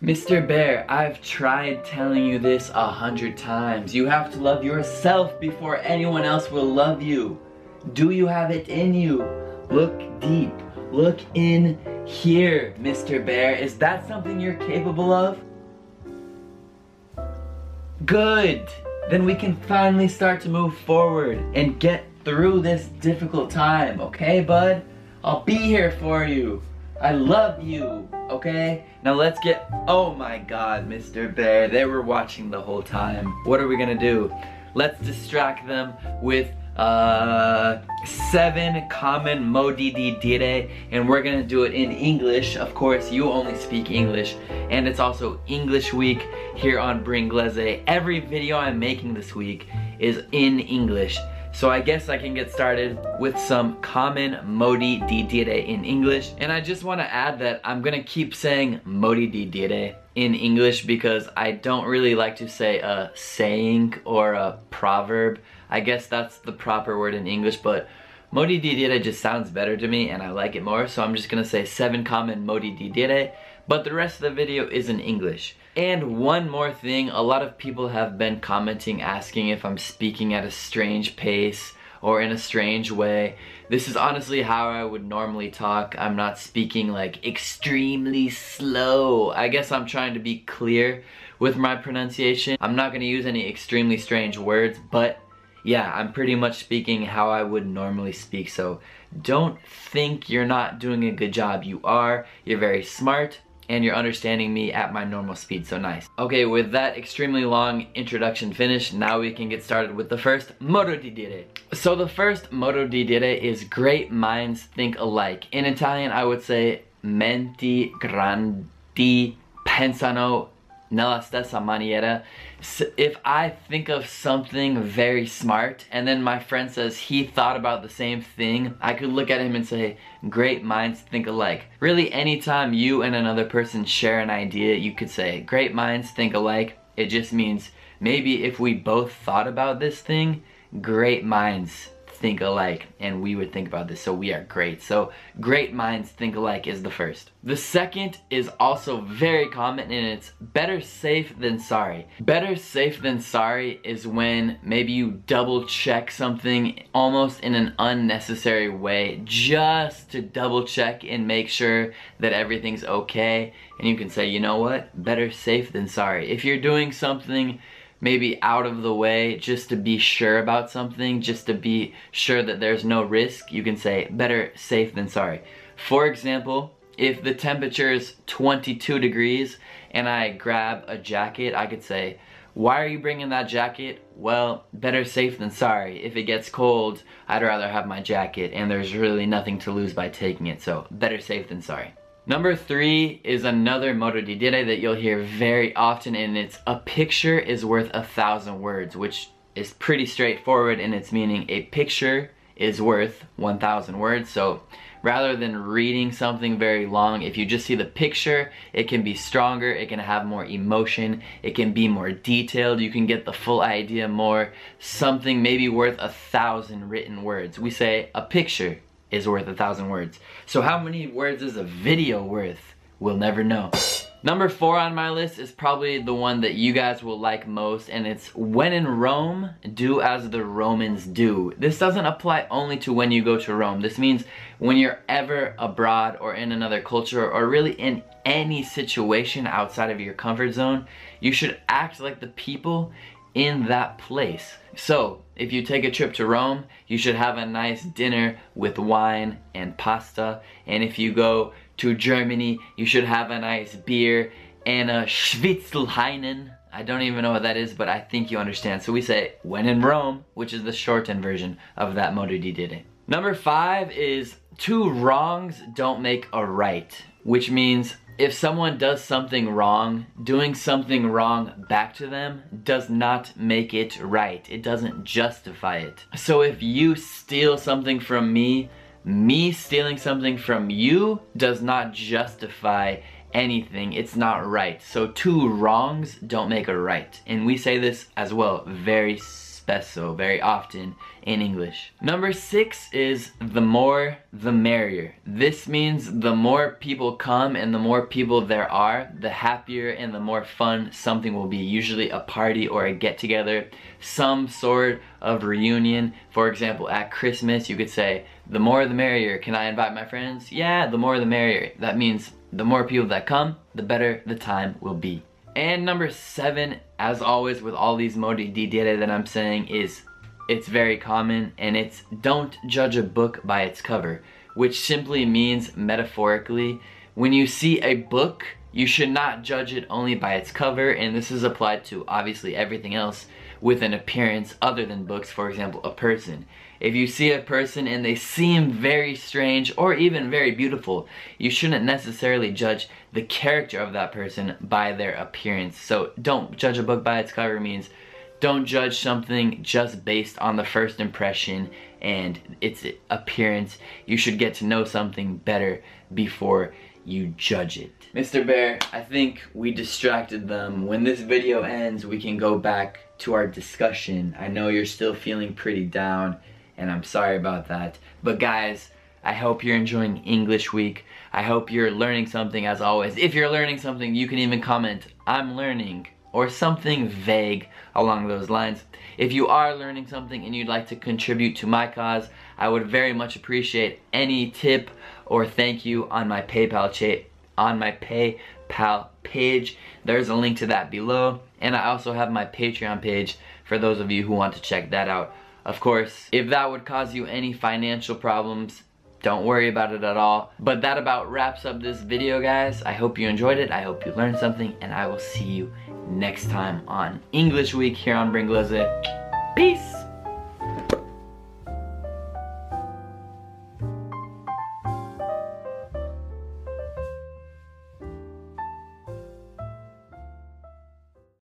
Mr. Bear, I've tried telling you this a hundred times. You have to love yourself before anyone else will love you. Do you have it in you? Look deep. Look in here, Mr. Bear. Is that something you're capable of? Good. Then we can finally start to move forward and get through this difficult time, okay, bud? I'll be here for you. I love you, okay? Now let's get, oh my god, Mr. Bear, they were watching the whole time. What are we gonna do? Let's distract them with uh, seven common modi di and we're gonna do it in English. Of course, you only speak English and it's also English week here on Bringlese. Every video I'm making this week is in English. So I guess I can get started with some common modi di dire in English. And I just want to add that I'm gonna keep saying modi di dire in English because I don't really like to say a saying or a proverb. I guess that's the proper word in English, but modi di dire just sounds better to me and I like it more, so I'm just gonna say seven common modi di dire, but the rest of the video is in English. And one more thing, a lot of people have been commenting asking if I'm speaking at a strange pace or in a strange way. This is honestly how I would normally talk. I'm not speaking like extremely slow. I guess I'm trying to be clear with my pronunciation. I'm not gonna use any extremely strange words, but yeah, I'm pretty much speaking how I would normally speak. So don't think you're not doing a good job. You are, you're very smart, and you're understanding me at my normal speed, so nice. Okay, with that extremely long introduction finished, now we can get started with the first modo di dire. So the first modo di dire is great minds think alike. In Italian, I would say menti grandi pensano nella stessa maniera. If I think of something very smart and then my friend says he thought about the same thing, I could look at him and say, great minds think alike. Really, anytime you and another person share an idea, you could say, great minds think alike. It just means maybe if we both thought about this thing, great minds think alike and we would think about this so we are great. So great minds think alike is the first. The second is also very common and it's better safe than sorry. Better safe than sorry is when maybe you double check something almost in an unnecessary way just to double check and make sure that everything's okay. And you can say you know what? Better safe than sorry. If you're doing something maybe out of the way just to be sure about something, just to be sure that there's no risk, you can say better safe than sorry. For example, if the temperature is 22 degrees and I grab a jacket, I could say, why are you bringing that jacket? Well, better safe than sorry. If it gets cold, I'd rather have my jacket and there's really nothing to lose by taking it, so better safe than sorry. Number three is another modo di dire that you'll hear very often and it's a picture is worth a thousand words, which is pretty straightforward in its meaning. A picture is worth 1,000 words. So rather than reading something very long, if you just see the picture, it can be stronger, it can have more emotion, it can be more detailed, you can get the full idea more. Something maybe worth a thousand written words. We say a picture is worth a thousand words. So how many words is a video worth? We'll never know. Number four on my list is probably the one that you guys will like most and it's when in Rome, do as the Romans do. This doesn't apply only to when you go to Rome. This means when you're ever abroad or in another culture or really in any situation outside of your comfort zone, you should act like the people in that place. So, if you take a trip to Rome, you should have a nice dinner with wine and pasta. And if you go to Germany, you should have a nice beer and a Schwitzelheinen. I don't even know what that is, but I think you understand. So we say, when in Rome, which is the shortened version of that modo di dire. Number five is two wrongs don't make a right, which means if someone does something wrong, doing something wrong back to them does not make it right. It doesn't justify it. So if you steal something from me, me stealing something from you does not justify anything. It's not right. So two wrongs don't make a right. And we say this as well very spesso very often in English. Number six is the more the merrier. This means the more people come and the more people there are, the happier and the more fun something will be. Usually a party or a get together, some sort of reunion. For example, at Christmas, you could say, the more the merrier. Can I invite my friends? Yeah, the more the merrier. That means the more people that come, the better the time will be. And number seven, as always with all these modi di dire that I'm saying is it's very common and it's don't judge a book by its cover, which simply means metaphorically, when you see a book, you should not judge it only by its cover and this is applied to obviously everything else with an appearance other than books, for example, a person. If you see a person and they seem very strange or even very beautiful, you shouldn't necessarily judge the character of that person by their appearance. So don't judge a book by its cover means don't judge something just based on the first impression and its appearance. You should get to know something better before you judge it. Mr. Bear, I think we distracted them. When this video ends, we can go back to our discussion. I know you're still feeling pretty down and I'm sorry about that. But guys, I hope you're enjoying English week. I hope you're learning something as always. If you're learning something, you can even comment, I'm learning, or something vague along those lines. If you are learning something and you'd like to contribute to my cause, I would very much appreciate any tip or thank you on my PayPal chat on my PayPal page. There's a link to that below. And I also have my Patreon page for those of you who want to check that out. Of course, if that would cause you any financial problems, don't worry about it at all. But that about wraps up this video, guys. I hope you enjoyed it. I hope you learned something. And I will see you next time on English Week here on Bringleze. Peace!